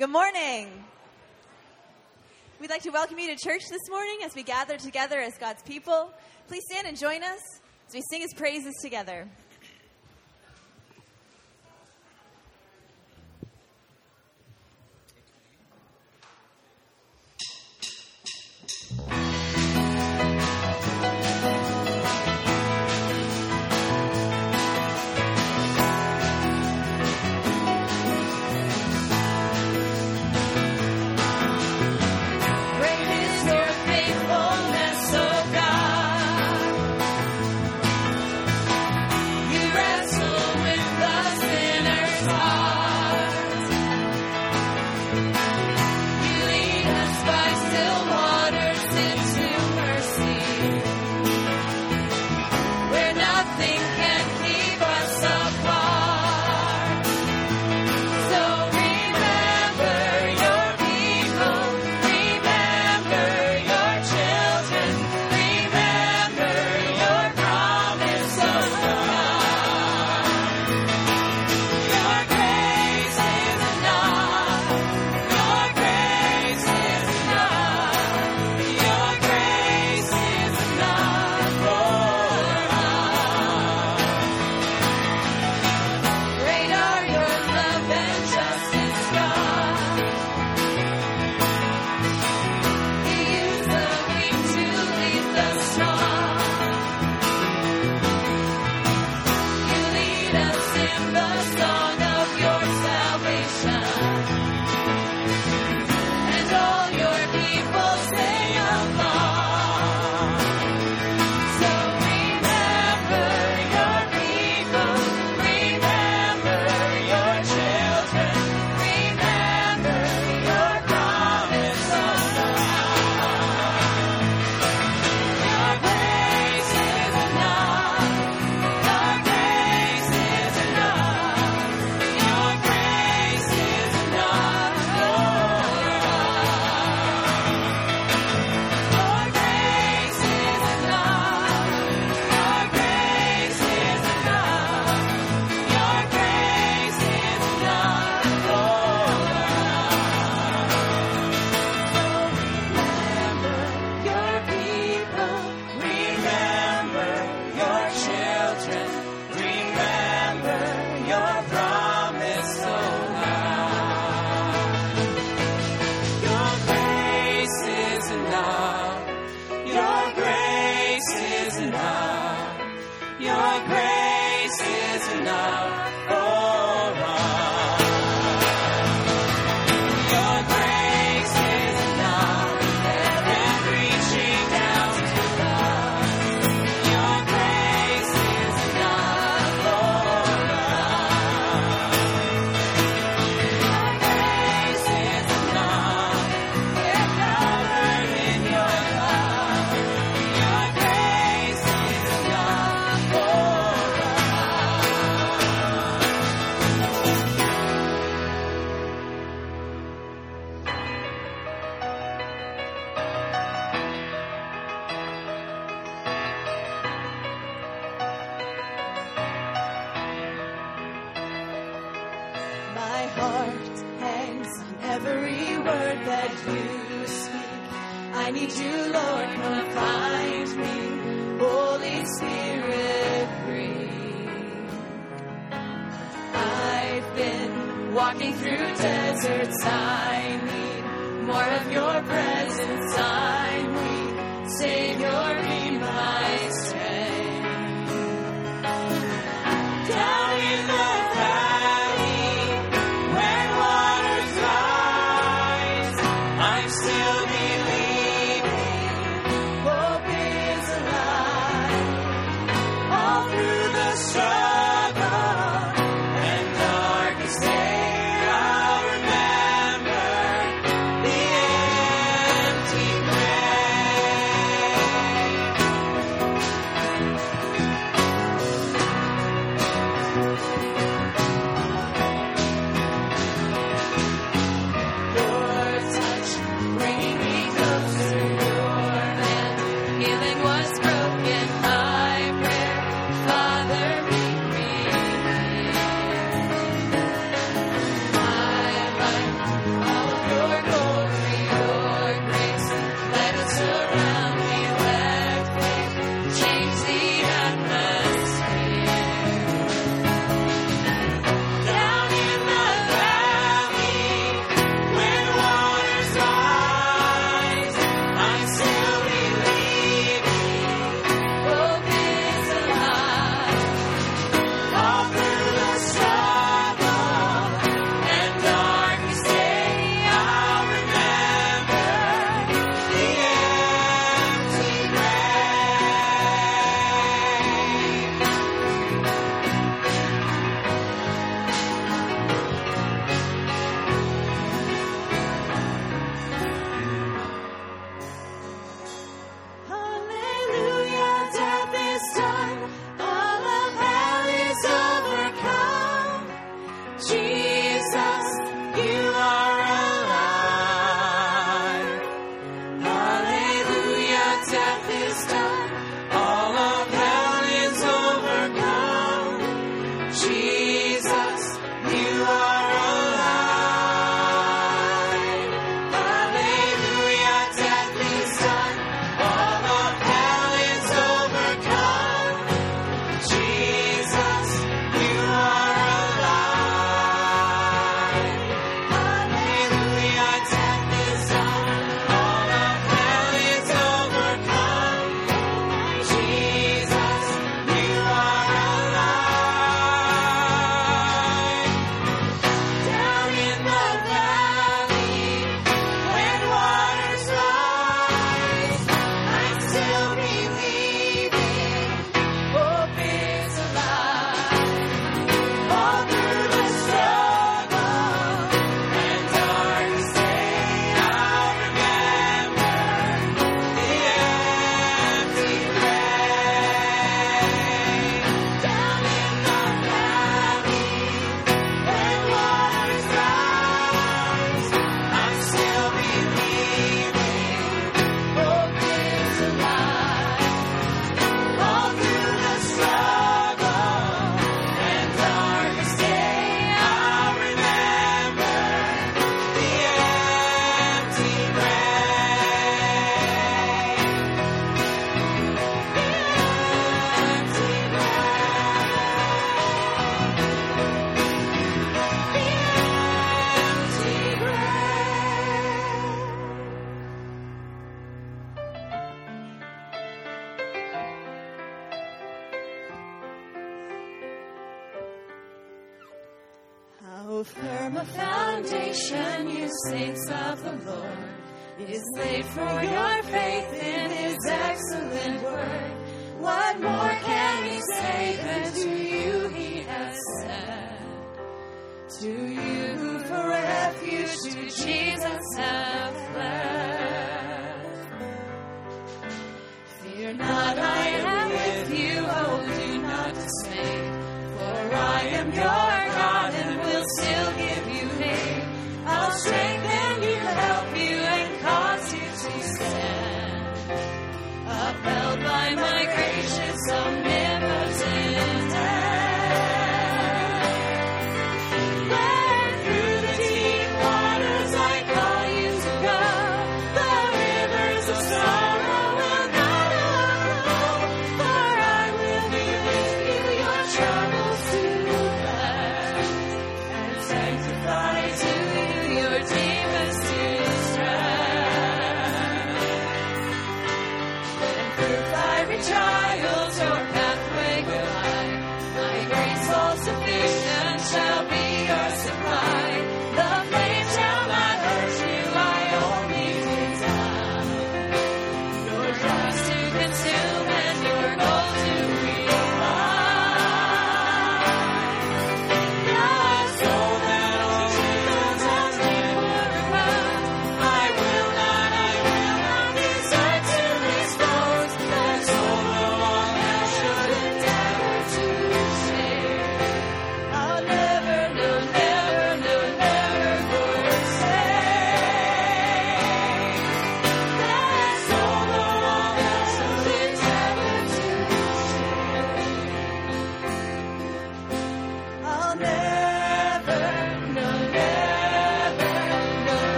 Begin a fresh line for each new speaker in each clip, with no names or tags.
Good morning. We'd like to welcome you to church this morning as we gather together as God's people. Please stand and join us as we sing his praises together.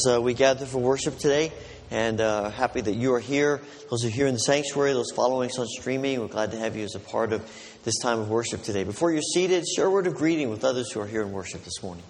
As uh, we gather for worship today, and uh, happy that you are here. Those who are here in the sanctuary, those following us on streaming, we're glad to have you as a part of this time of worship today. Before you're seated, share a word of greeting with others who are here in worship this morning.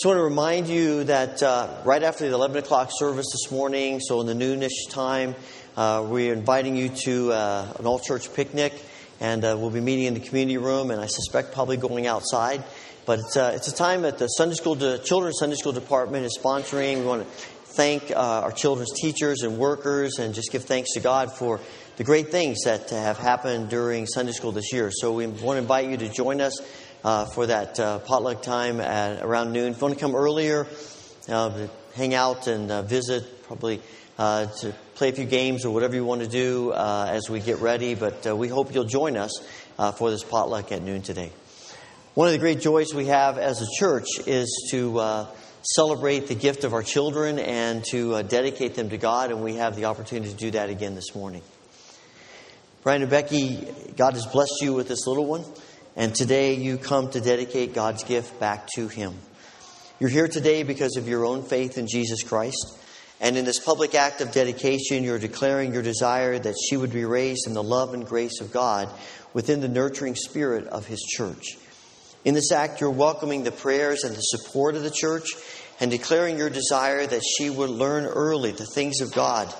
Just want to remind you that uh, right after the 11 o'clock service this morning, so in the noonish time, uh, we're inviting you to uh, an all church picnic, and uh, we'll be meeting in the community room, and I suspect probably going outside. But it's, uh, it's a time that the Sunday school, de- children's Sunday school department is sponsoring. We want to thank uh, our children's teachers and workers, and just give thanks to God for the great things that have happened during Sunday school this year. So we want to invite you to join us uh, for that uh, potluck time at around noon. If you want to come earlier, uh, hang out and uh, visit, probably uh, to play a few games or whatever you want to do uh, as we get ready. But we hope you'll join us for this potluck at noon today. One of the great joys we have as a church is to celebrate the gift of our children and to dedicate them to God, and we have the opportunity to do that again this morning. Brian and Becky, God has blessed you with this little one. And today you come to dedicate God's gift back to Him. You're here today because of your own faith in Jesus Christ. And in this public act of dedication, you're declaring your desire that she would be raised in the love and grace of God within the nurturing spirit of His church. In this act, you're welcoming the prayers and the support of the church and declaring your desire that she would learn early the things of God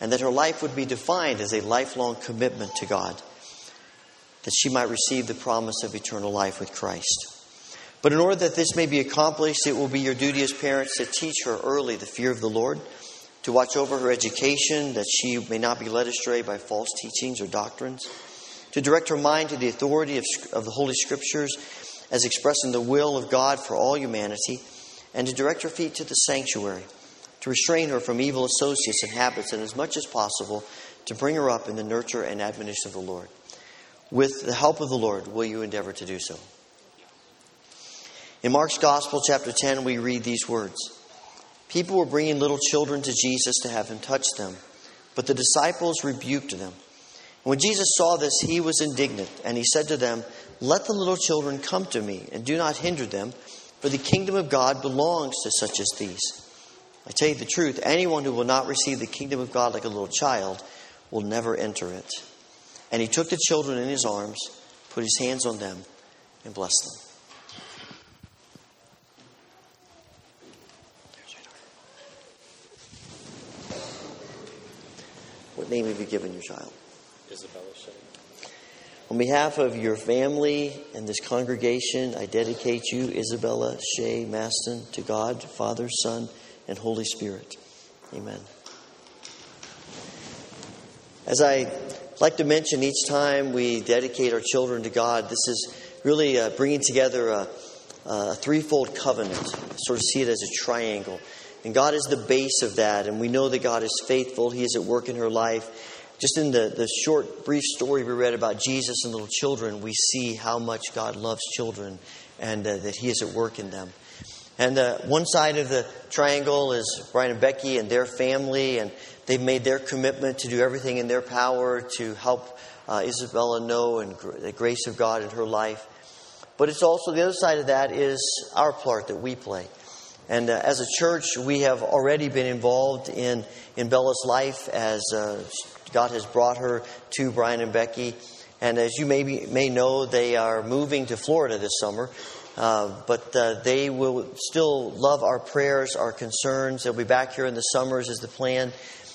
and that her life would be defined as a lifelong commitment to God that she might receive the promise of eternal life with Christ. But in order that this may be accomplished, it will be your duty as parents to teach her early the fear of the Lord, to watch over her education, that she may not be led astray by false teachings or doctrines, to direct her mind to the authority of, of the Holy Scriptures as expressing the will of God for all humanity, and to direct her feet to the sanctuary, to restrain her from evil associates and habits, and as much as possible, to bring her up in the nurture and admonition of the Lord. With the help of the Lord, will you endeavor to do so? In Mark's Gospel, chapter 10, we read these words People were bringing little children to Jesus to have him touch them, but the disciples rebuked them. When Jesus saw this, he was indignant, and he said to them, Let the little children come to me, and do not hinder them, for the kingdom of God belongs to such as these. I tell you the truth, anyone who will not receive the kingdom of God like a little child will never enter it. And he took the children in his arms, put his hands on them, and blessed them. What name have you given your child?
Isabella Shea.
On behalf of your family and this congregation, I dedicate you, Isabella Shea Maston, to God, Father, Son, and Holy Spirit. Amen. As I like to mention each time we dedicate our children to God, this is really uh, bringing together a, a threefold covenant. Sort of see it as a triangle. And God is the base of that, and we know that God is faithful. He is at work in her life. Just in the, the short, brief story we read about Jesus and little children, we see how much God loves children and uh, that He is at work in them. And uh, one side of the triangle is Brian and Becky and their family, and They've made their commitment to do everything in their power to help uh, Isabella know and gr- the grace of God in her life. But it's also the other side of that is our part that we play. And uh, as a church, we have already been involved in, in Bella's life as uh, God has brought her to Brian and Becky. And as you may, be, may know, they are moving to Florida this summer. Uh, but uh, they will still love our prayers, our concerns. They'll be back here in the summers, is the plan.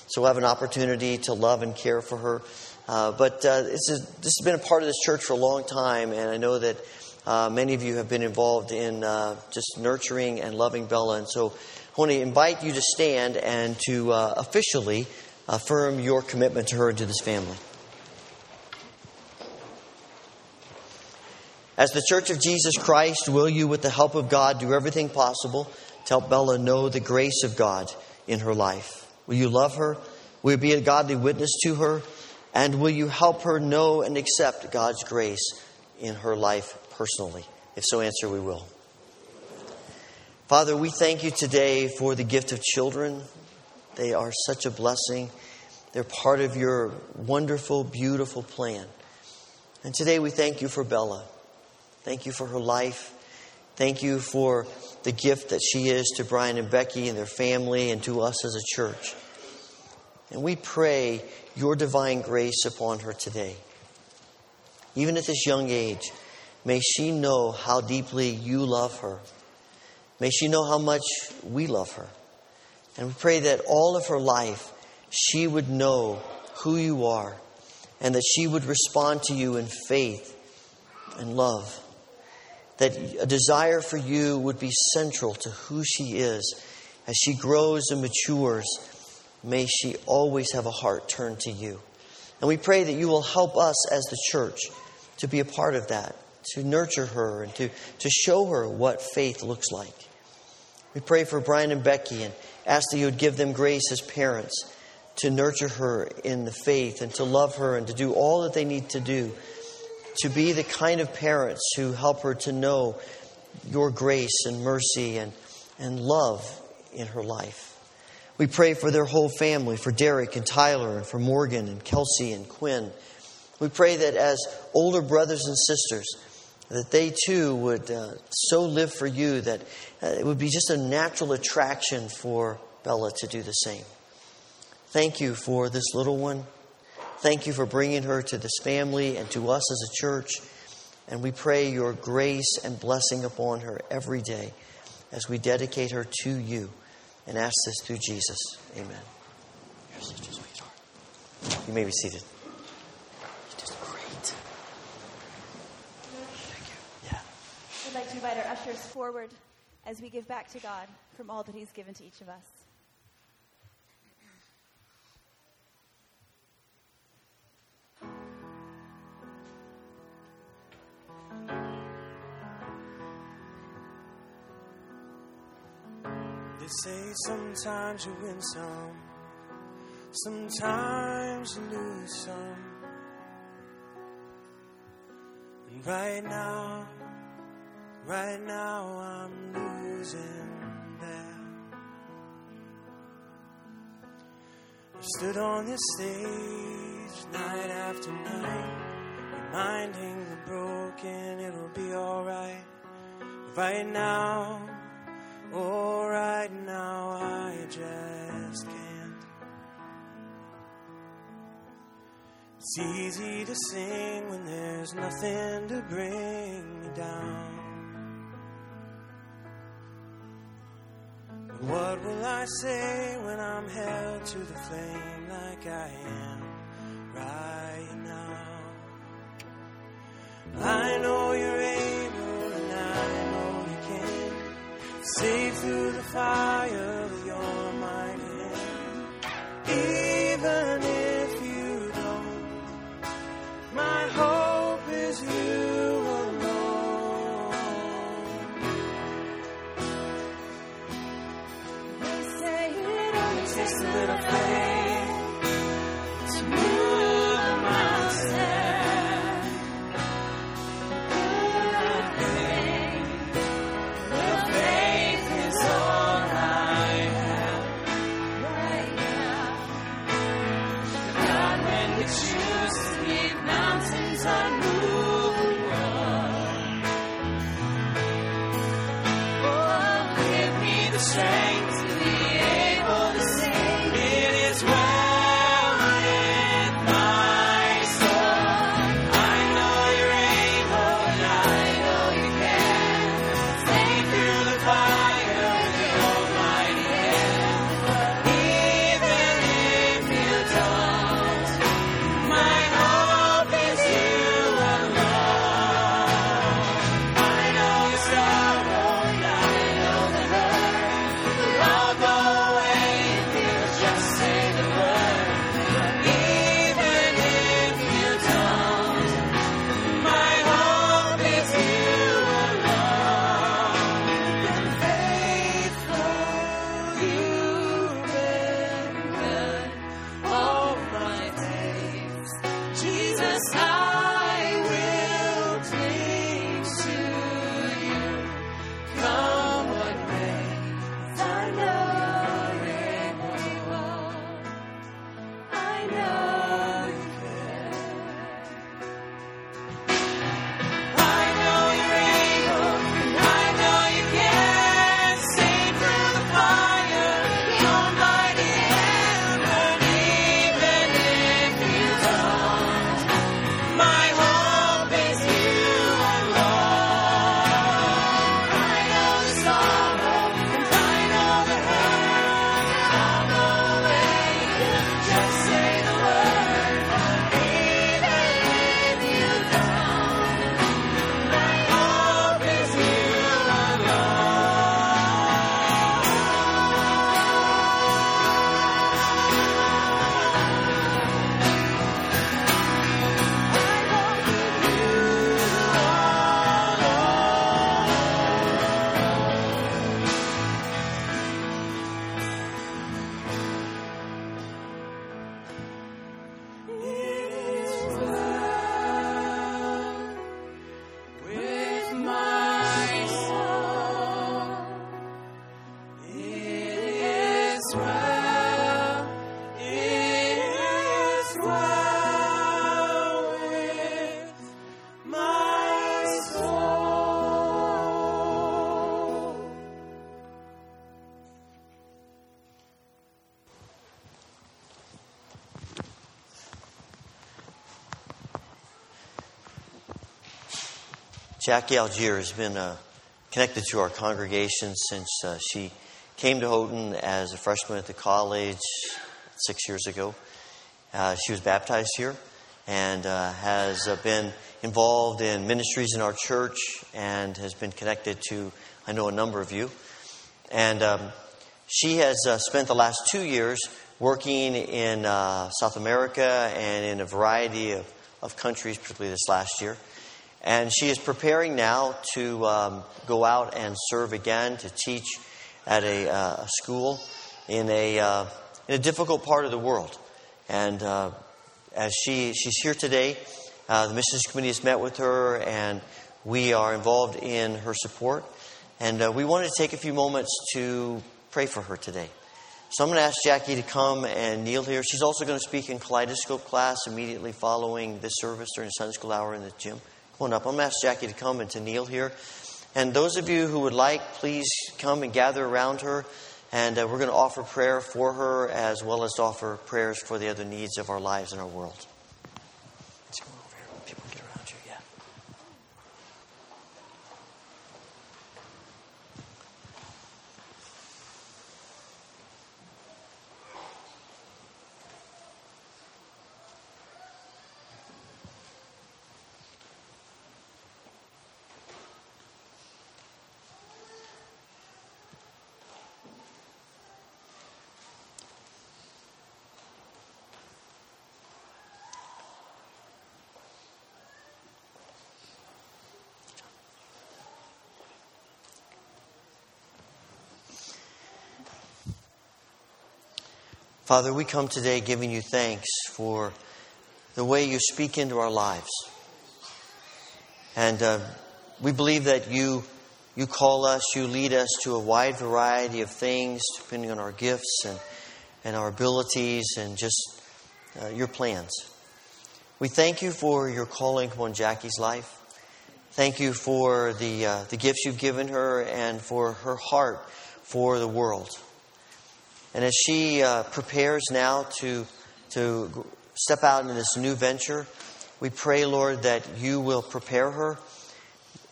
So we'll have an opportunity to love and care for her. Uh, but uh, a, this has been a part of this church for a long time, and I know that Uh, many of you have been involved in uh, just nurturing and loving Bella. And so I want to invite you to stand and to uh, officially affirm your commitment to her and to this family. As the Church of Jesus Christ, will you, with the help of God, do everything possible to help Bella know the grace of God in her life? Will you love her? Will you be a godly witness to her? And will you help her know and accept God's grace in her life personally? If so, answer we will. Father, we thank you today for the gift of children. They are such a blessing. They're part of your wonderful, beautiful plan. And today we thank you for Bella. Thank you for her life. Thank you for the gift that she is to Brian and Becky and their family and to us as a church. And we pray your divine grace upon her today. Even at this young age, may she know how deeply you love her. May she know how much we love her. And we pray that all of her life, she would know who you are and that she would respond to you in faith and love. That a desire for you would be central to who she is as she grows and matures may she always have a heart turned to you. And we pray that you will help us as the church to be a part of that, to nurture her and to, to show her what faith looks like. We pray for Brian and Becky and ask that you would give them grace as parents to nurture her in the faith and to love her and to do all that they need to do to be the kind of parents who help her to know your grace and mercy and, and love in her life. We pray for their whole family, for Derek and Tyler, and for Morgan and Kelsey and Quinn. We pray that as older brothers and sisters, that they too would uh, so live for you that uh, it would be just a natural attraction for Bella to do the same. Thank you for this little one. Thank you for bringing her to this family and to us as a church. And we pray your grace and blessing upon her every day as we dedicate her to you and ask this through Jesus. Amen. You may be seated. You did great. Thank you. Yeah.
I'd like to invite our ushers forward as we give back to God from all that He's given to each of us.
Say sometimes you win some, sometimes you lose some. And right now, right now I'm losing that. I stood on this stage night after night, reminding the broken it'll be alright. Right now, Oh, right now I just can't. It's easy to sing when there's nothing to bring me down. What will I say when I'm held to the flame like I am right now? I know you're able Save through the fire
Jackie Algier has been uh, connected to our congregation since uh, she came to Houghton as a freshman at the college six years ago. Uh, she was baptized here and uh, has uh, been involved in ministries in our church and has been connected to, I know, a number of you. And um, she has uh, spent the last two years working in South America and in a variety of, of countries, particularly this last year. And she is preparing now to um, go out and serve again, to teach at a, uh, school in a, uh, in a difficult part of the world. And uh, as she, she's here today, uh, the missions committee has met with her, and we are involved in her support. And uh, we wanted to take a few moments to pray for her today. So I'm going to ask Jackie to come and kneel here. She's also going to speak in kaleidoscope class immediately following this service during Sunday school hour in the gym. Up. I'm going to ask Jackie to come and to kneel here. And those of you who would like, please come and gather around her. And uh, we're going to offer prayer for her as well as offer prayers for the other needs of our lives and our world. Let's go over here. People get around you. Yeah. Father, we come today giving you thanks for the way you speak into our lives. And uh, we believe that you, you call us, you lead us to a wide variety of things depending on our gifts and, and our abilities and just uh, your plans. We thank you for your calling upon Jackie's life. Thank you for the, uh, the gifts you've given her and for her heart for the world. And as she uh, prepares now to, to step out in this new venture, we pray, Lord, that you will prepare her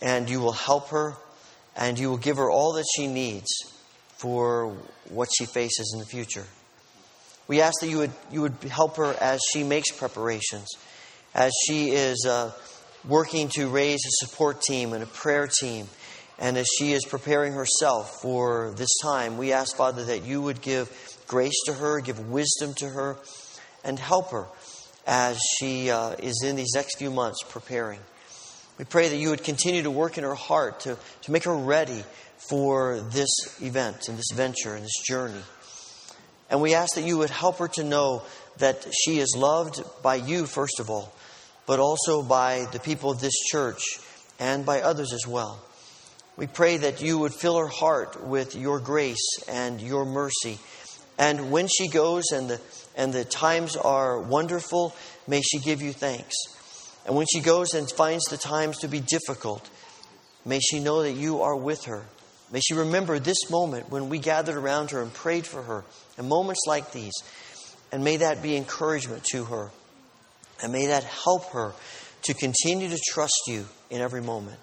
and you will help her and you will give her all that she needs for what she faces in the future. We ask that you would, you would help her as she makes preparations, as she is uh, working to raise a support team and a prayer team and as she is preparing herself for this time, we ask, Father, that you would give grace to her, give wisdom to her, and help her as she uh, is in these next few months preparing. We pray that you would continue to work in her heart to, to make her ready for this event and this venture and this journey. And we ask that you would help her to know that she is loved by you, first of all, but also by the people of this church and by others as well. We pray that you would fill her heart with your grace and your mercy. And when she goes and the, and the times are wonderful, may she give you thanks. And when she goes and finds the times to be difficult, may she know that you are with her. May she remember this moment when we gathered around her and prayed for her, and moments like these. And may that be encouragement to her. And may that help her to continue to trust you in every moment.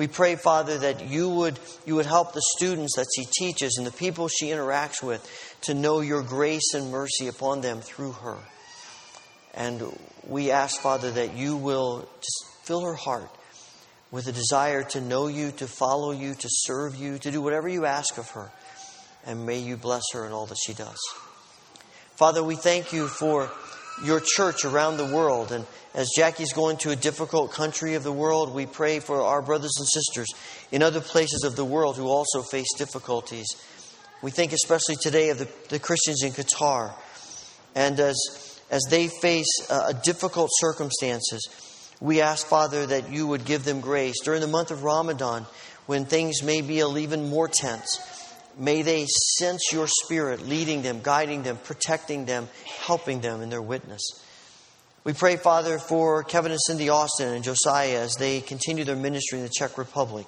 We pray, Father, that you would, you would help the students that she teaches and the people she interacts with to know your grace and mercy upon them through her. And we ask, Father, that you will fill her heart with a desire to know you, to follow you, to serve you, to do whatever you ask of her. And may you bless her in all that she does. Father, we thank you for your church around the world. And as Jackie's going to a difficult country of the world, we pray for our brothers and sisters in other places of the world who also face difficulties. We think especially today of the, the Christians in Qatar. And as, as they face uh, difficult circumstances, we ask, Father, that you would give them grace. During the month of Ramadan, when things may be even more tense, may they sense your spirit leading them, guiding them, protecting them, helping them in their witness. We pray, Father, for Kevin and Cindy Austin and Josiah as they continue their ministry in the Czech Republic,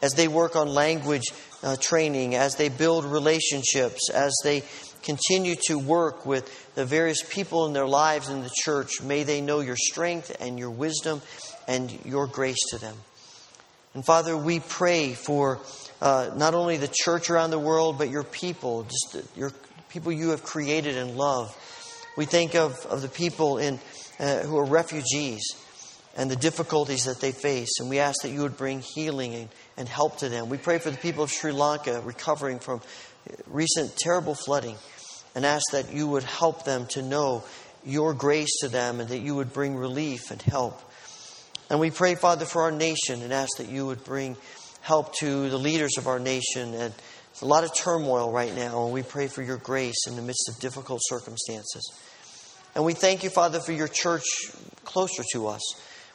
as they work on language uh, training, as they build relationships, as they continue to work with the various people in their lives in the church. May they know your strength and your wisdom and your grace to them. And Father, we pray for uh, not only the church around the world, but your people, just your people you have created and love. We think of, of the people in, uh, who are refugees and the difficulties that they face, and we ask that you would bring healing and, and help to them. We pray for the people of Sri Lanka recovering from recent terrible flooding and ask that you would help them to know your grace to them and that you would bring relief and help. And we pray, Father, for our nation and ask that you would bring help to the leaders of our nation. And there's a lot of turmoil right now, and we pray for your grace in the midst of difficult circumstances. And we thank you, Father, for your church closer to us.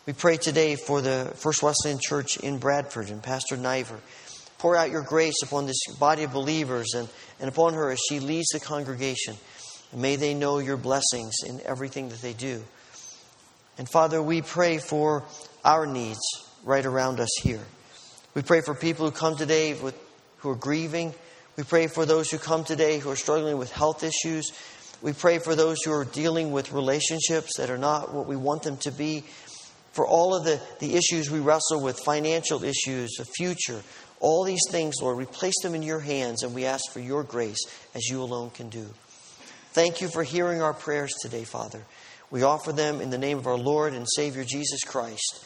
We pray today for the First Wesleyan Church in Bradford and Pastor Niver. Pour out your grace upon this body of believers and, and upon her as she leads the congregation. And may they know your blessings in everything that they do. And Father, we pray for our needs right around us here. We pray for people who come today with, who are grieving. We pray for those who come today who are struggling with health issues. We pray for those who are dealing with relationships that are not what we want them to be. For all of the, the issues we wrestle with, financial issues, the future, all these things, Lord, we place them in your hands and we ask for your grace as you alone can do. Thank you for hearing our prayers today, Father. We offer them in the name of our Lord and Savior Jesus Christ,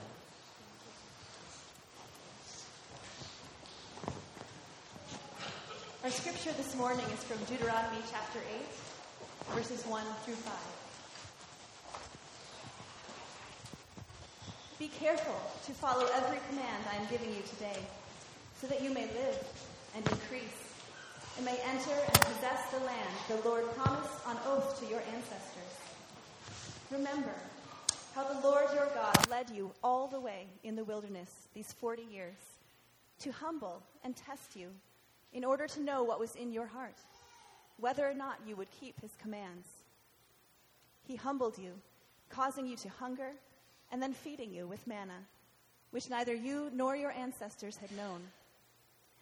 Our scripture this morning is from Deuteronomy chapter 8, verses 1 through 5. Be careful to follow every command I am giving you today, so that you may live and increase and may enter and possess the land the Lord promised on oath to your ancestors. Remember how the Lord your God led you all the way in the wilderness these 40 years to humble and test you in order to know what was in your heart, whether or not you would keep his commands. He humbled you, causing you to hunger, and then feeding you with manna, which neither you nor your ancestors had known,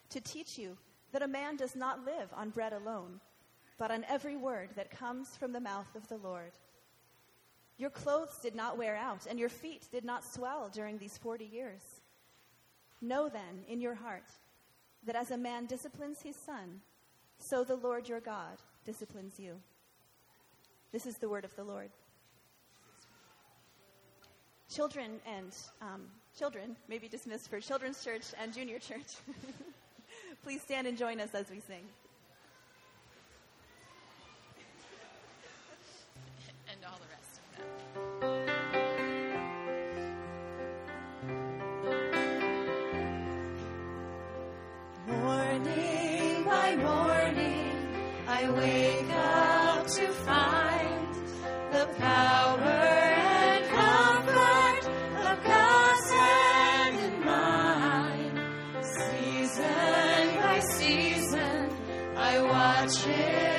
to teach you that a man does not live on bread alone, but on every word that comes from the mouth of the Lord. Your clothes did not wear out, and your feet did not swell during these forty years. Know then in your heart that as a man disciplines his son, so the Lord your God disciplines you. This is the word of the Lord. Children and um, children may be dismissed for children's church and junior church. Please stand and join us as we sing.
Morning by morning, I wake up to find the power and comfort of God's hand in mine. Season by season, I watch Him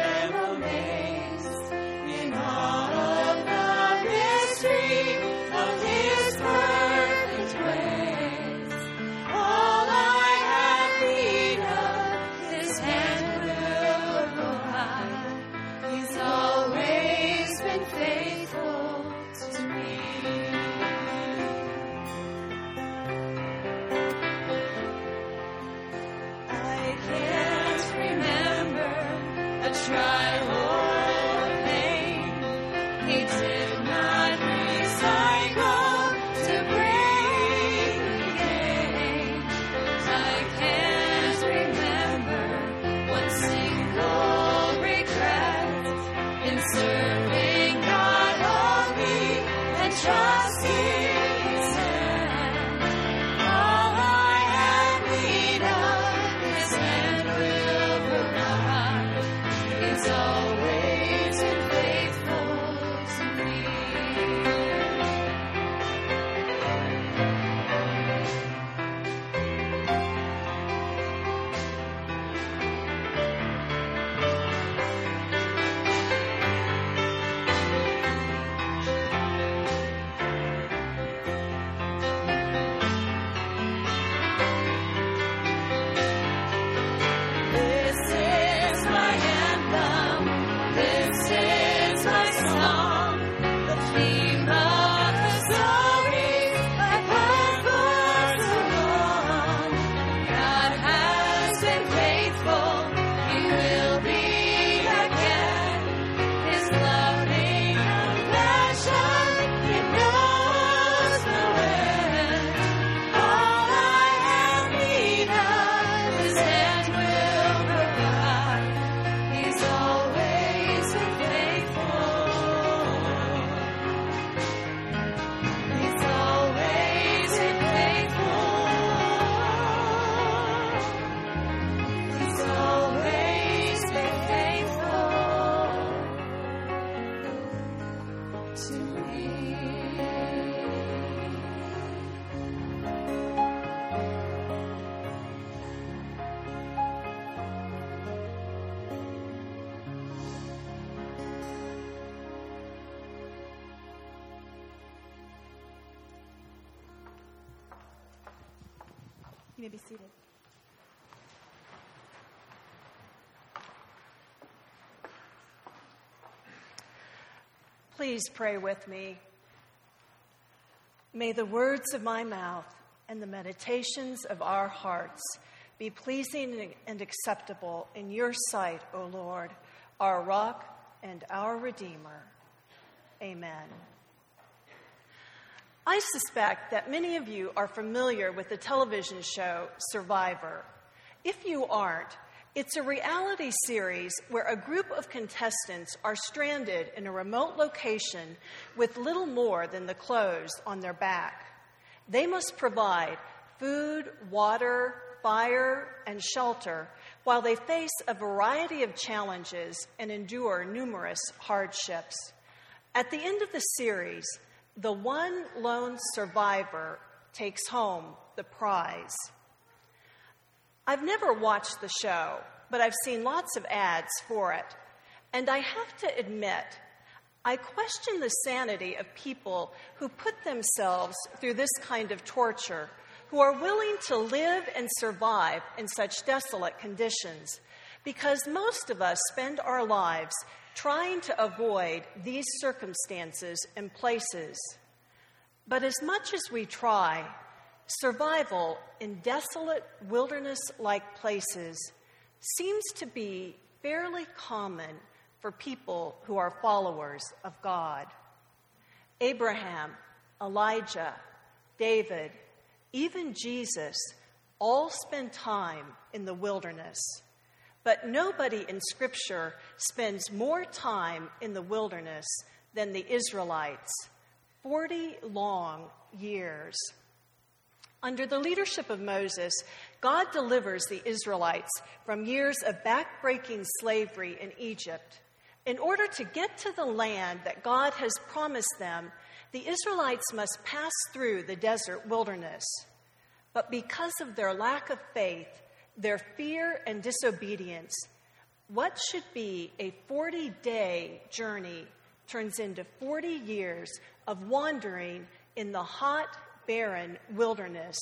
be seated.
Please pray with me. May the words of my mouth and the meditations of our hearts be pleasing and acceptable in your sight, O Lord, our rock and our Redeemer. Amen. I suspect that many of you are familiar with the television show Survivor. If you aren't, it's a reality series where a group of contestants are stranded in a remote location with little more than the clothes on their back. They must provide food, water, fire, and shelter while they face a variety of challenges and endure numerous hardships. At the end of the series, the one lone survivor takes home the prize. I've never watched the show, but I've seen lots of ads for it. And I have to admit, I question the sanity of people who put themselves through this kind of torture, who are willing to live and survive in such desolate conditions, because most of us spend our lives trying to avoid these circumstances and places. But as much as we try, Survival in desolate wilderness like places seems to be fairly common for people who are followers of God. Abraham, Elijah, David, even Jesus all spend time in the wilderness. But nobody in Scripture spends more time in the wilderness than the Israelites 40 long years. Under the leadership of Moses, God delivers the Israelites from years of backbreaking slavery in Egypt. In order to get to the land that God has promised them, the Israelites must pass through the desert wilderness. But because of their lack of faith, their fear and disobedience, what should be a 40 day journey turns into 40 years of wandering in the hot barren wilderness,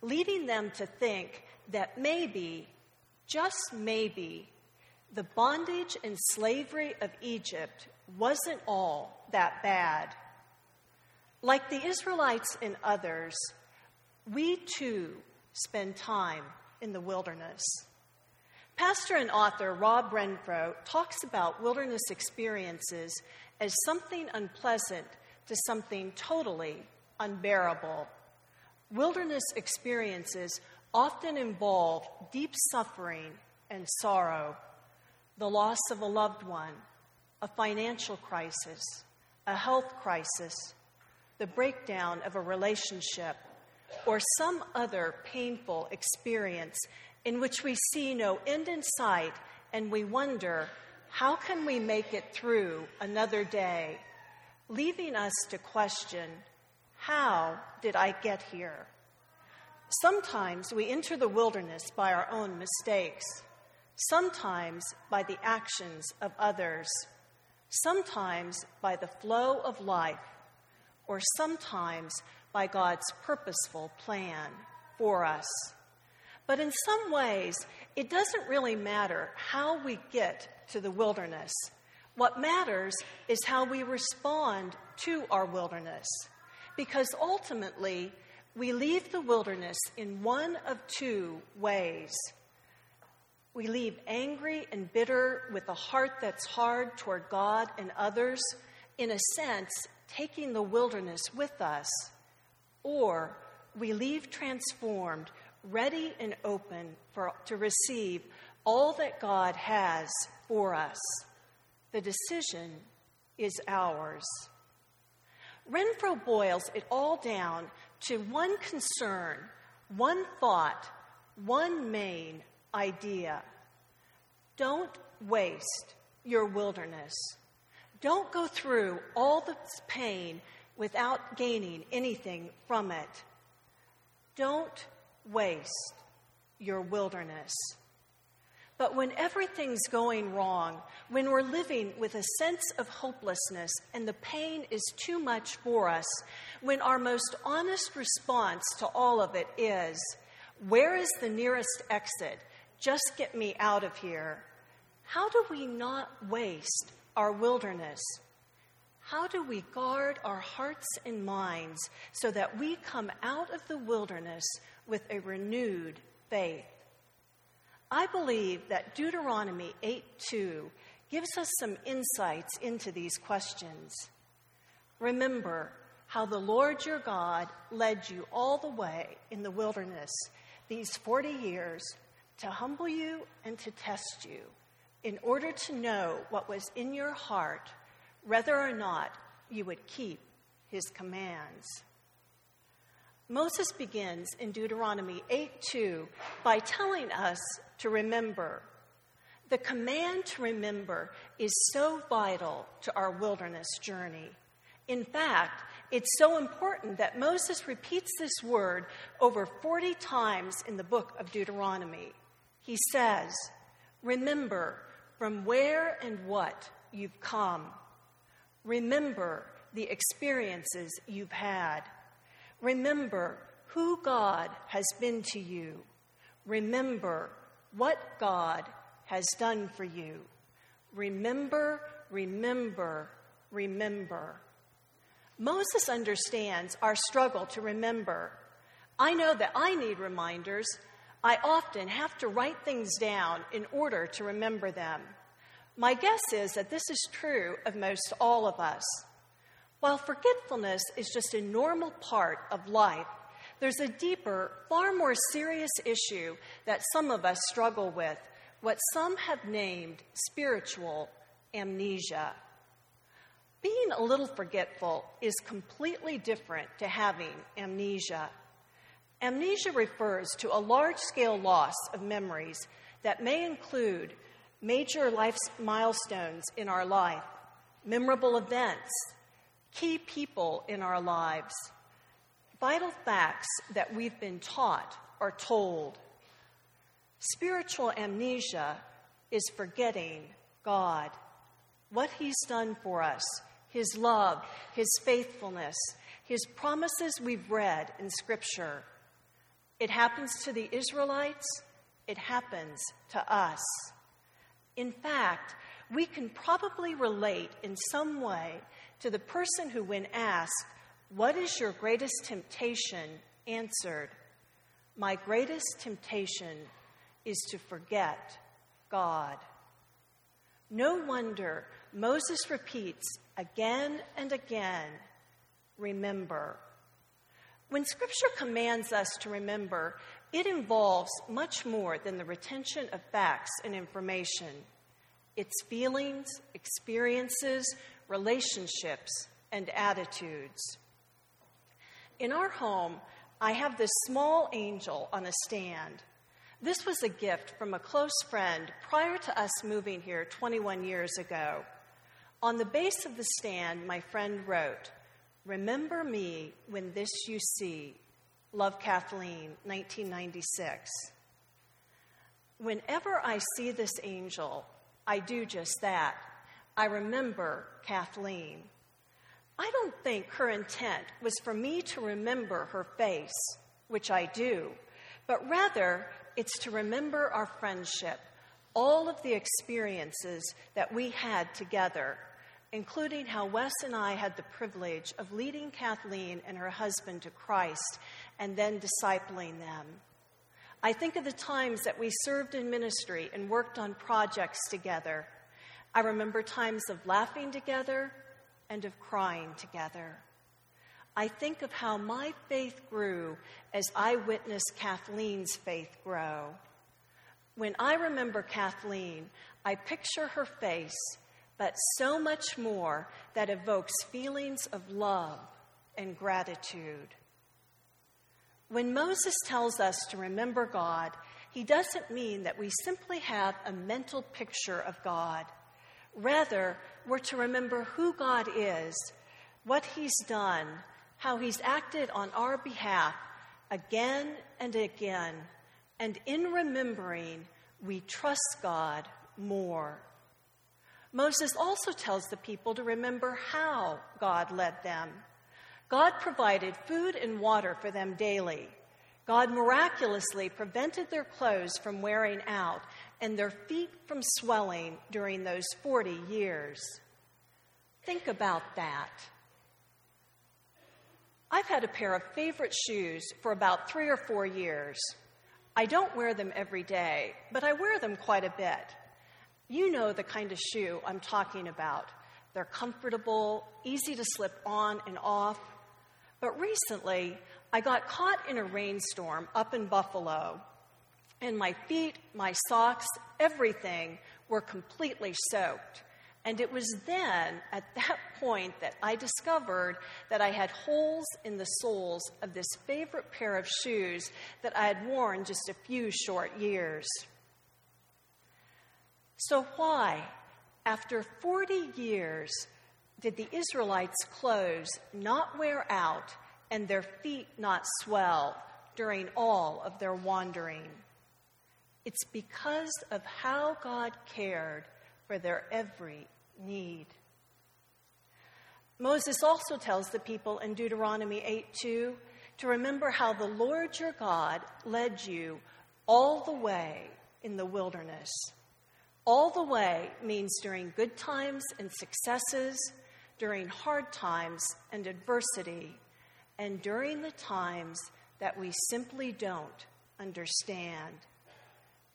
leading them to think that maybe, just maybe, the bondage and slavery of Egypt wasn't all that bad. Like the Israelites and others, we too spend time in the wilderness. Pastor and author Rob Renfroe talks about wilderness experiences as something unpleasant to something totally unbearable. Wilderness experiences often involve deep suffering and sorrow, the loss of a loved one, a financial crisis, a health crisis, the breakdown of a relationship, or some other painful experience in which we see no end in sight and we wonder, how can we make it through another day? Leaving us to question, how did I get here? Sometimes we enter the wilderness by our own mistakes, sometimes by the actions of others, sometimes by the flow of life, or sometimes by God's purposeful plan for us. But in some ways, it doesn't really matter how we get to the wilderness. What matters is how we respond to our wilderness because ultimately we leave the wilderness in one of two ways. We leave angry and bitter with a heart that's hard toward God and others, in a sense, taking the wilderness with us. Or we leave transformed, ready and open for, to receive all that God has for us. The decision is ours. Renfroe boils it all down to one concern, one thought, one main idea. Don't waste your wilderness. Don't go through all this pain without gaining anything from it. Don't waste your wilderness. But when everything's going wrong, when we're living with a sense of hopelessness and the pain is too much for us, when our most honest response to all of it is, Where is the nearest exit? Just get me out of here. How do we not waste our wilderness? How do we guard our hearts and minds so that we come out of the wilderness with a renewed faith? I believe that Deuteronomy 8 2 gives us some insights into these questions. Remember how the Lord your God led you all the way in the wilderness these 40 years to humble you and to test you in order to know what was in your heart, whether or not you would keep his commands. Moses begins in Deuteronomy 8 2 by telling us to remember. The command to remember is so vital to our wilderness journey. In fact, it's so important that Moses repeats this word over 40 times in the book of Deuteronomy. He says, Remember from where and what you've come. Remember the experiences you've had. Remember who God has been to you. Remember what God has done for you. Remember, remember, remember. Moses understands our struggle to remember. I know that I need reminders. I often have to write things down in order to remember them. My guess is that this is true of most all of us. While forgetfulness is just a normal part of life, there's a deeper, far more serious issue that some of us struggle with, what some have named spiritual amnesia. Being a little forgetful is completely different to having amnesia. Amnesia refers to a large scale loss of memories that may include major life milestones in our life, memorable events, key people in our lives, vital facts that we've been taught or told. Spiritual amnesia is forgetting God, what He's done for us, His love, His faithfulness, His promises we've read in Scripture. It happens to the Israelites, it happens to us. In fact, we can probably relate in some way to the person who, when asked, What is your greatest temptation? answered, My greatest temptation is to forget God. No wonder Moses repeats again and again remember. When Scripture commands us to remember, it involves much more than the retention of facts and information. It's feelings, experiences, relationships, and attitudes. In our home, I have this small angel on a stand. This was a gift from a close friend prior to us moving here 21 years ago. On the base of the stand, my friend wrote, Remember me when this you see. Love Kathleen, 1996. Whenever I see this angel, I do just that. I remember Kathleen. I don't think her intent was for me to remember her face, which I do, but rather it's to remember our friendship, all of the experiences that we had together, including how Wes and I had the privilege of leading Kathleen and her husband to Christ and then discipling them. I think of the times that we served in ministry and worked on projects together. I remember times of laughing together and of crying together. I think of how my faith grew as I witnessed Kathleen's faith grow. When I remember Kathleen, I picture her face, but so much more that evokes feelings of love and gratitude. When Moses tells us to remember God, he doesn't mean that we simply have a mental picture of God. Rather, we're to remember who God is, what he's done, how he's acted on our behalf again and again. And in remembering, we trust God more. Moses also tells the people to remember how God led them. God provided food and water for them daily. God miraculously prevented their clothes from wearing out and their feet from swelling during those 40 years. Think about that. I've had a pair of favorite shoes for about three or four years. I don't wear them every day, but I wear them quite a bit. You know the kind of shoe I'm talking about. They're comfortable, easy to slip on and off. But recently, I got caught in a rainstorm up in Buffalo, and my feet, my socks, everything were completely soaked. And it was then, at that point, that I discovered that I had holes in the soles of this favorite pair of shoes that I had worn just a few short years. So, why, after 40 years, did the Israelites' clothes not wear out and their feet not swell during all of their wandering. It's because of how God cared for their every need. Moses also tells the people in Deuteronomy 8 2 to remember how the Lord your God led you all the way in the wilderness. All the way means during good times and successes, during hard times and adversity, and during the times that we simply don't understand.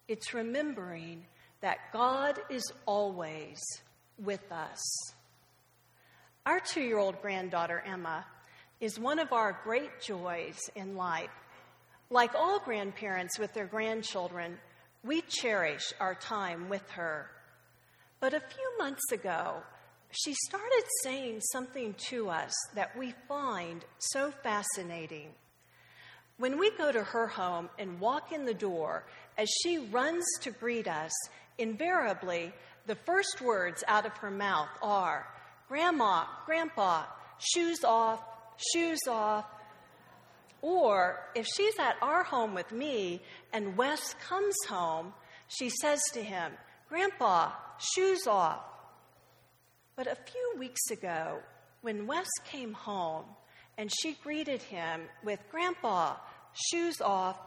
It's remembering that God is always with us. Our two year old granddaughter, Emma, is one of our great joys in life. Like all grandparents with their grandchildren, we cherish our time with her. But a few months ago, she started saying something to us that we find so fascinating. When we go to her home and walk in the door, as she runs to greet us, invariably the first words out of her mouth are Grandma, Grandpa, shoes off, shoes off. Or if she's at our home with me and Wes comes home, she says to him, Grandpa, shoes off. But a few weeks ago, when Wes came home and she greeted him with, Grandpa, shoes off,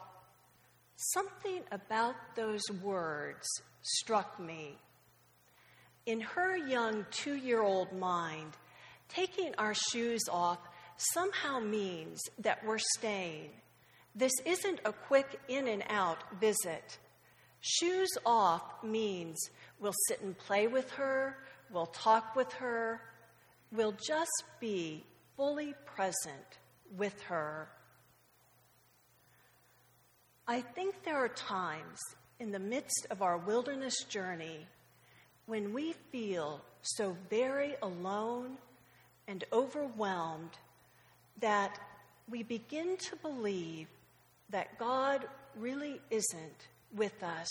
something about those words struck me. In her young two year old mind, taking our shoes off somehow means that we're staying. This isn't a quick in and out visit. Shoes off means we'll sit and play with her, We'll talk with her. We'll just be fully present with her. I think there are times in the midst of our wilderness journey when we feel so very alone and overwhelmed that we begin to believe that God really isn't with us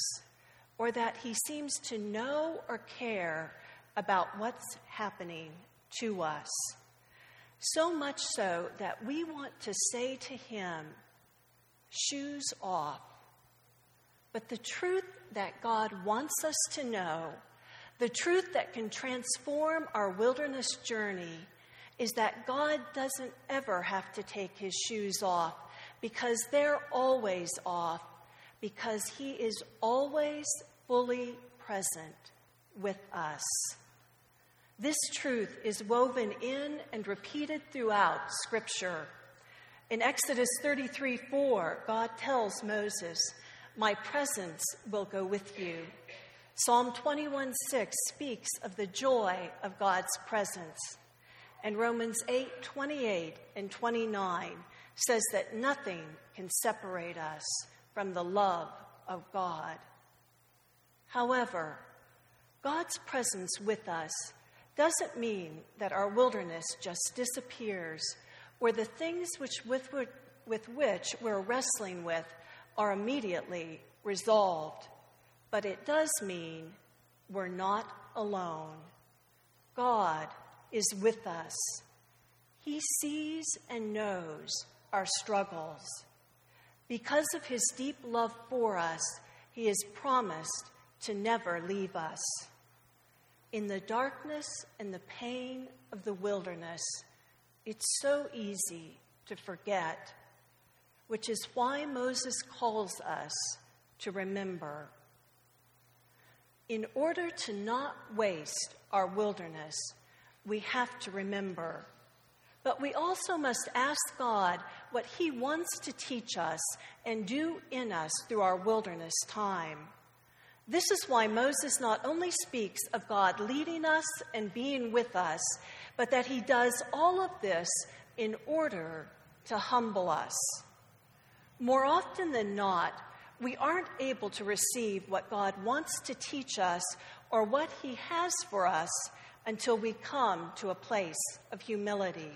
or that he seems to know or care about what's happening to us. So much so that we want to say to him, shoes off. But the truth that God wants us to know, the truth that can transform our wilderness journey, is that God doesn't ever have to take his shoes off because they're always off, because he is always fully present with us. This truth is woven in and repeated throughout Scripture. In Exodus 33 4, God tells Moses, My presence will go with you. Psalm 21 6 speaks of the joy of God's presence. And Romans 8 28 and 29 says that nothing can separate us from the love of God. However, God's presence with us doesn't mean that our wilderness just disappears or the things which with, with which we're wrestling with are immediately resolved. But it does mean we're not alone. God is with us. He sees and knows our struggles. Because of his deep love for us, he has promised to never leave us. In the darkness and the pain of the wilderness, it's so easy to forget. which is why Moses calls us to remember. In order to not waste our wilderness, we have to remember. But we also must ask God what He wants to teach us and do in us through our wilderness time. This is why Moses not only speaks of God leading us and being with us, but that he does all of this in order to humble us. More often than not, we aren't able to receive what God wants to teach us or what He has for us until we come to a place of humility.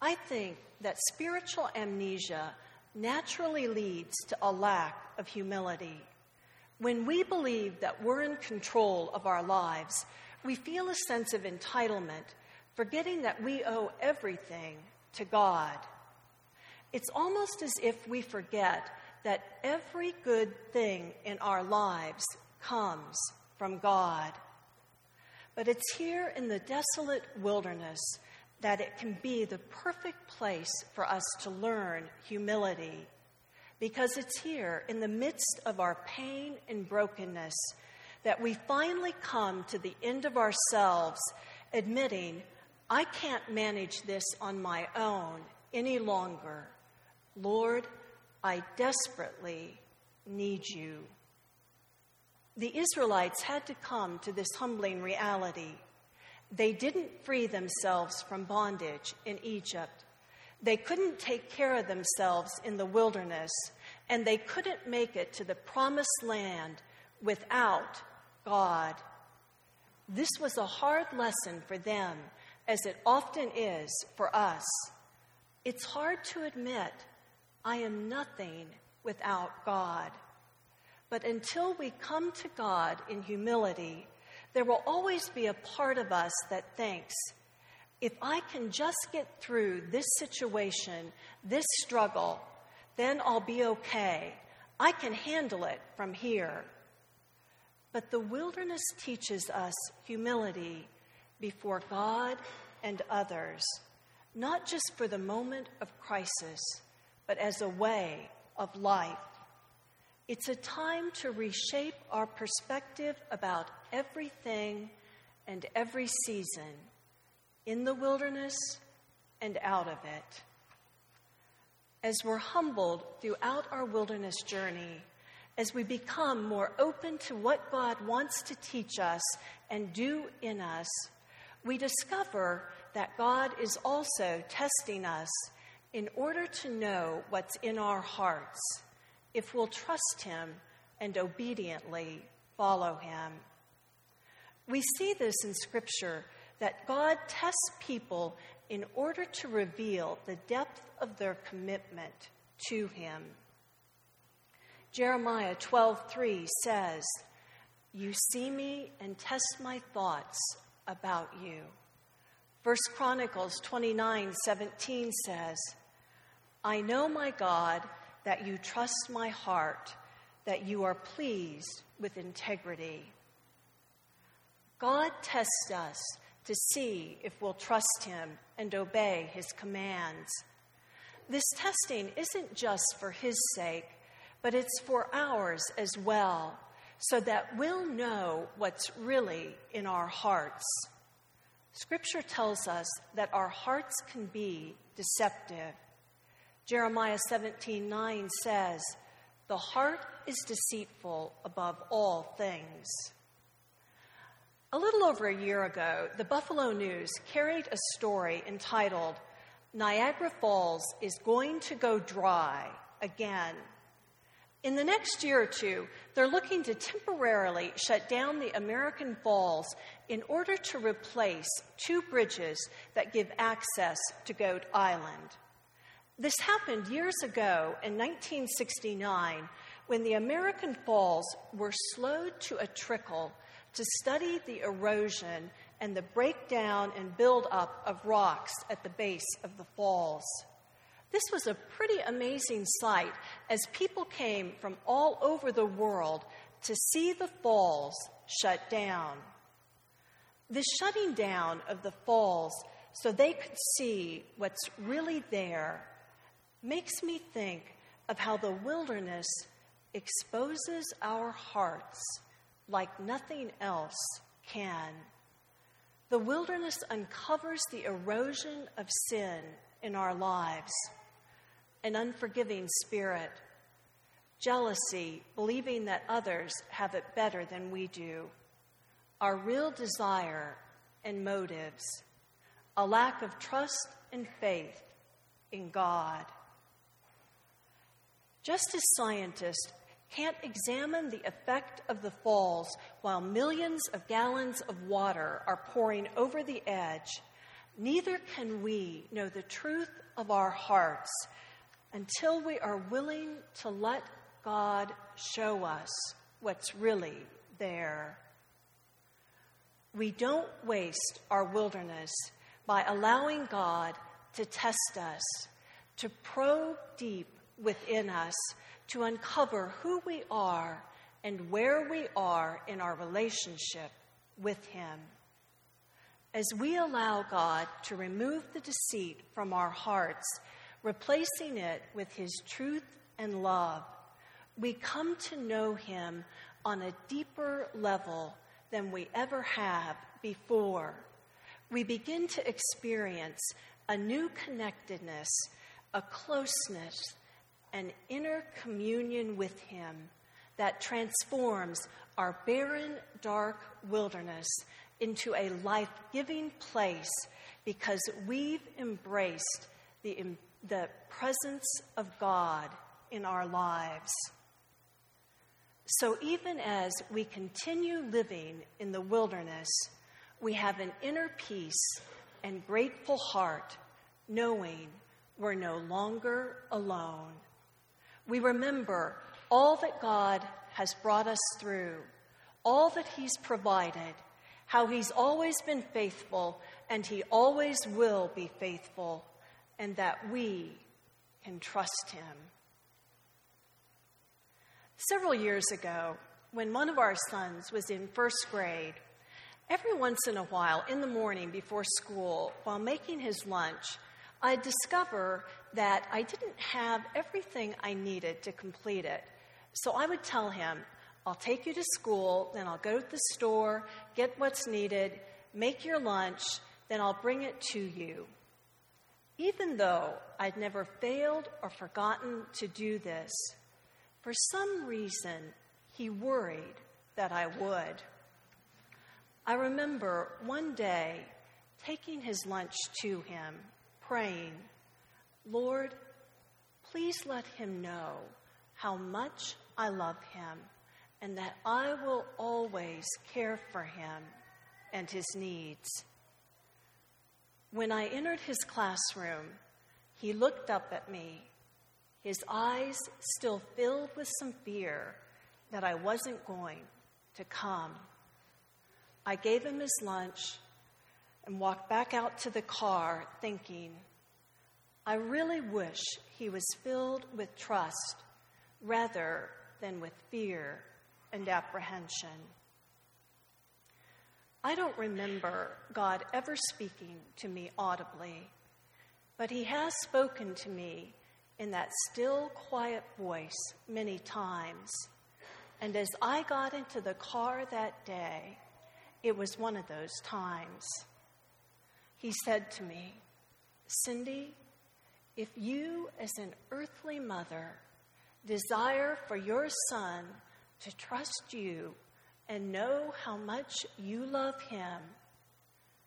I think that spiritual amnesia naturally leads to a lack of humility. When we believe that we're in control of our lives, we feel a sense of entitlement, forgetting that we owe everything to God. It's almost as if we forget that every good thing in our lives comes from God. But it's here in the desolate wilderness that it can be the perfect place for us to learn humility. Because it's here in the midst of our pain and brokenness that we finally come to the end of ourselves, admitting, I can't manage this on my own any longer. Lord, I desperately need you. The Israelites had to come to this humbling reality. They didn't free themselves from bondage in Egypt. They couldn't take care of themselves in the wilderness, and they couldn't make it to the promised land without God. This was a hard lesson for them, as it often is for us. It's hard to admit I am nothing without God. But until we come to God in humility, there will always be a part of us that thinks, if I can just get through this situation, this struggle, then I'll be okay. I can handle it from here. But the wilderness teaches us humility before God and others, not just for the moment of crisis but as a way of life. It's a time to reshape our perspective about everything and every season, in the wilderness and out of it. As we're humbled throughout our wilderness journey, as we become more open to what God wants to teach us and do in us, we discover that God is also testing us in order to know what's in our hearts, if we'll trust Him and obediently follow Him. We see this in Scripture that God tests people in order to reveal the depth of their commitment to Him. Jeremiah 12:3 says, "You see me and test my thoughts about you." First Chronicles 29:17 says, I know, my God, that you trust my heart, that you are pleased with integrity. God tests us to see if we'll trust him and obey his commands. This testing isn't just for his sake, but it's for ours as well, so that we'll know what's really in our hearts. Scripture tells us that our hearts can be deceptive. Jeremiah 17 9 says, The heart is deceitful above all things. A little over a year ago, the Buffalo News carried a story entitled, Niagara Falls is going to go dry again. In the next year or two, they're looking to temporarily shut down the American Falls in order to replace two bridges that give access to Goat Island. This happened years ago in 1969 when the American Falls were slowed to a trickle to study the erosion and the breakdown and buildup of rocks at the base of the falls. This was a pretty amazing sight as people came from all over the world to see the falls shut down. The shutting down of the falls so they could see what's really there makes me think of how the wilderness exposes our hearts like nothing else can. The wilderness uncovers the erosion of sin in our lives, an unforgiving spirit, jealousy, believing that others have it better than we do, our real desire and motives, a lack of trust and faith in God. Just as scientists can't examine the effect of the falls while millions of gallons of water are pouring over the edge, neither can we know the truth of our hearts until we are willing to let God show us what's really there. We don't waste our wilderness by allowing God to test us, to probe deep within us to uncover who we are and where we are in our relationship with Him. As we allow God to remove the deceit from our hearts, replacing it with His truth and love, we come to know Him on a deeper level than we ever have before. We begin to experience a new connectedness, a closeness an inner communion with Him that transforms our barren, dark wilderness into a life giving place because we've embraced the, the presence of God in our lives. So, even as we continue living in the wilderness, we have an inner peace and grateful heart, knowing we're no longer alone we remember all that God has brought us through, all that He's provided, how He's always been faithful and He always will be faithful, and that we can trust Him. Several years ago, when one of our sons was in first grade, every once in a while in the morning before school, while making his lunch, I'd discover that I didn't have everything I needed to complete it. So I would tell him, I'll take you to school, then I'll go to the store, get what's needed, make your lunch, then I'll bring it to you. Even though I'd never failed or forgotten to do this, for some reason he worried that I would. I remember one day taking his lunch to him, praying, Lord, please let him know how much I love him and that I will always care for him and his needs. When I entered his classroom, he looked up at me, his eyes still filled with some fear that I wasn't going to come. I gave him his lunch and walked back out to the car thinking, I really wish he was filled with trust rather than with fear and apprehension. I don't remember God ever speaking to me audibly, but he has spoken to me in that still, quiet voice many times. And as I got into the car that day, it was one of those times. He said to me, Cindy, if you, as an earthly mother, desire for your son to trust you and know how much you love him,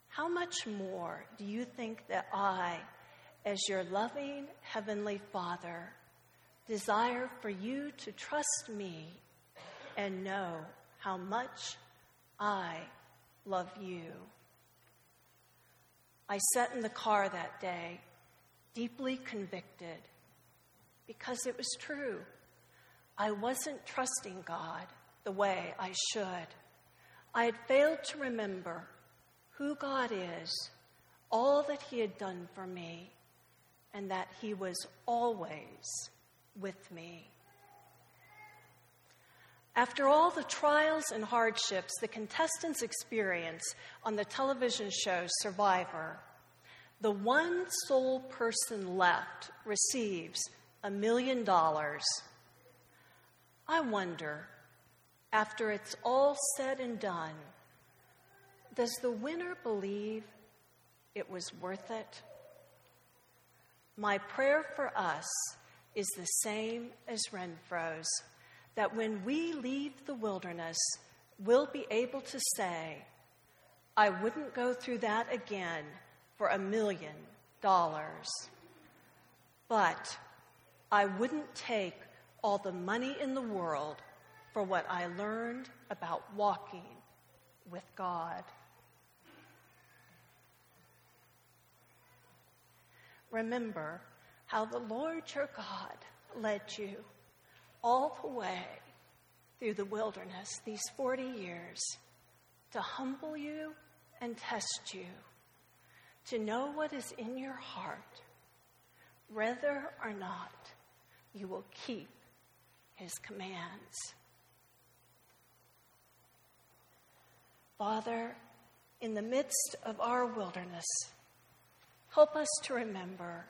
how much more do you think that I, as your loving Heavenly Father, desire for you to trust me and know how much I love you? I sat in the car that day deeply convicted because it was true. I wasn't trusting God the way I should. I had failed to remember who God is, all that He had done for me, and that He was always with me. After all the trials and hardships the contestants experience on the television show Survivor, the one sole person left receives a million dollars. I wonder, after it's all said and done, does the winner believe it was worth it? My prayer for us is the same as Renfroe's that when we leave the wilderness, we'll be able to say, I wouldn't go through that again for a million dollars. But I wouldn't take all the money in the world for what I learned about walking with God. Remember how the Lord your God led you all the way through the wilderness these 40 years to humble you and test you, to know what is in your heart, whether or not you will keep his commands. Father, in the midst of our wilderness, help us to remember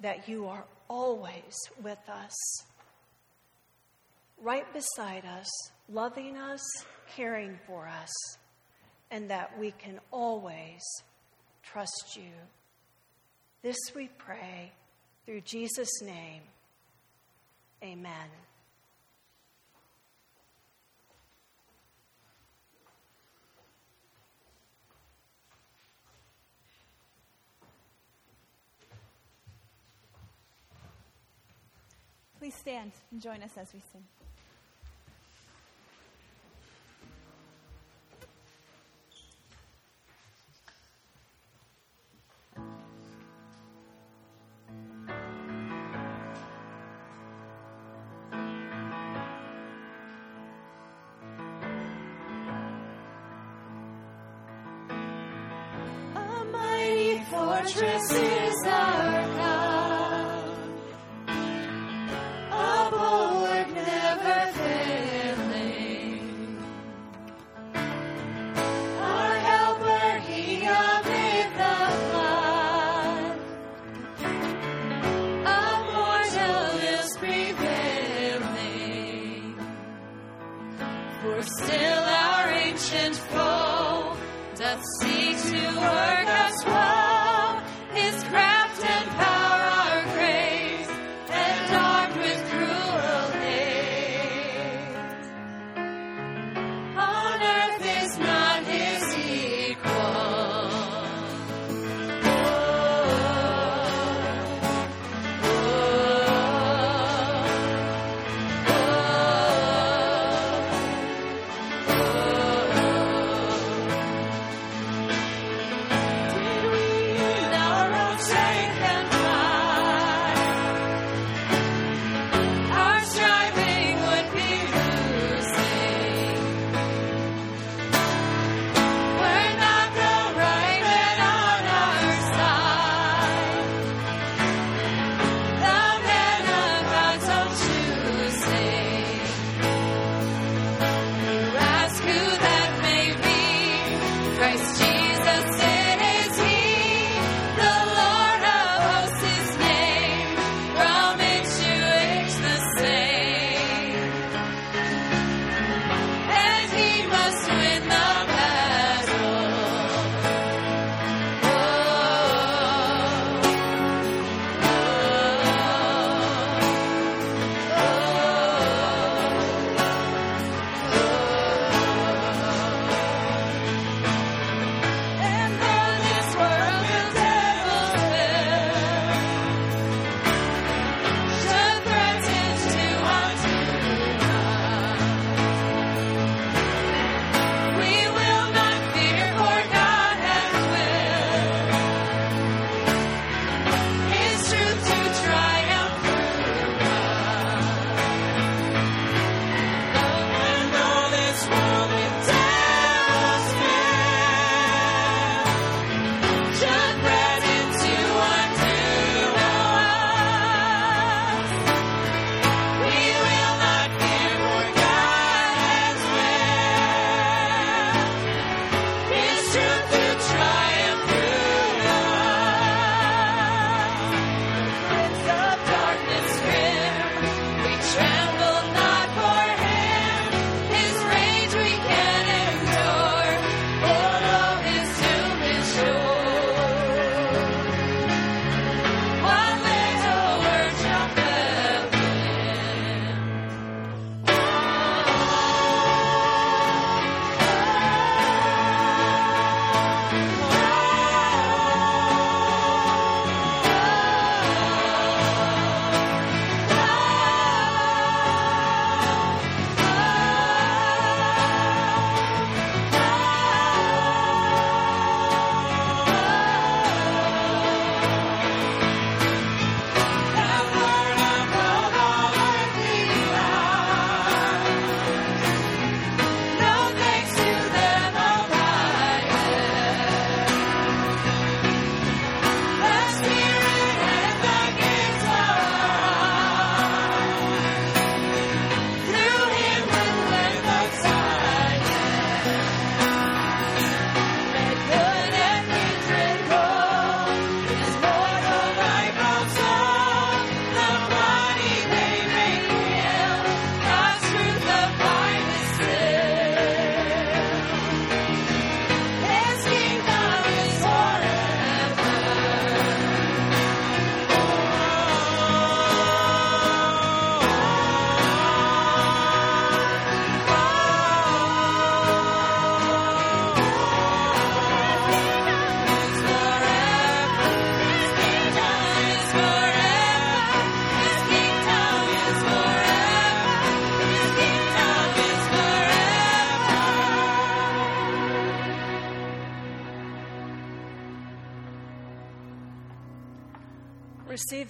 that you are always with us, right beside us, loving us, caring for us, and that we can always trust you. This we pray through Jesus' name. Amen.
Please stand and join us as we sing.
Fortress is our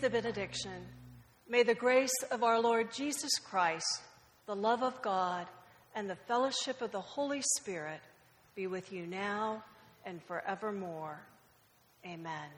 the benediction. May the grace of our Lord Jesus Christ, the love of God, and the fellowship of the Holy Spirit be with you now and forevermore. Amen.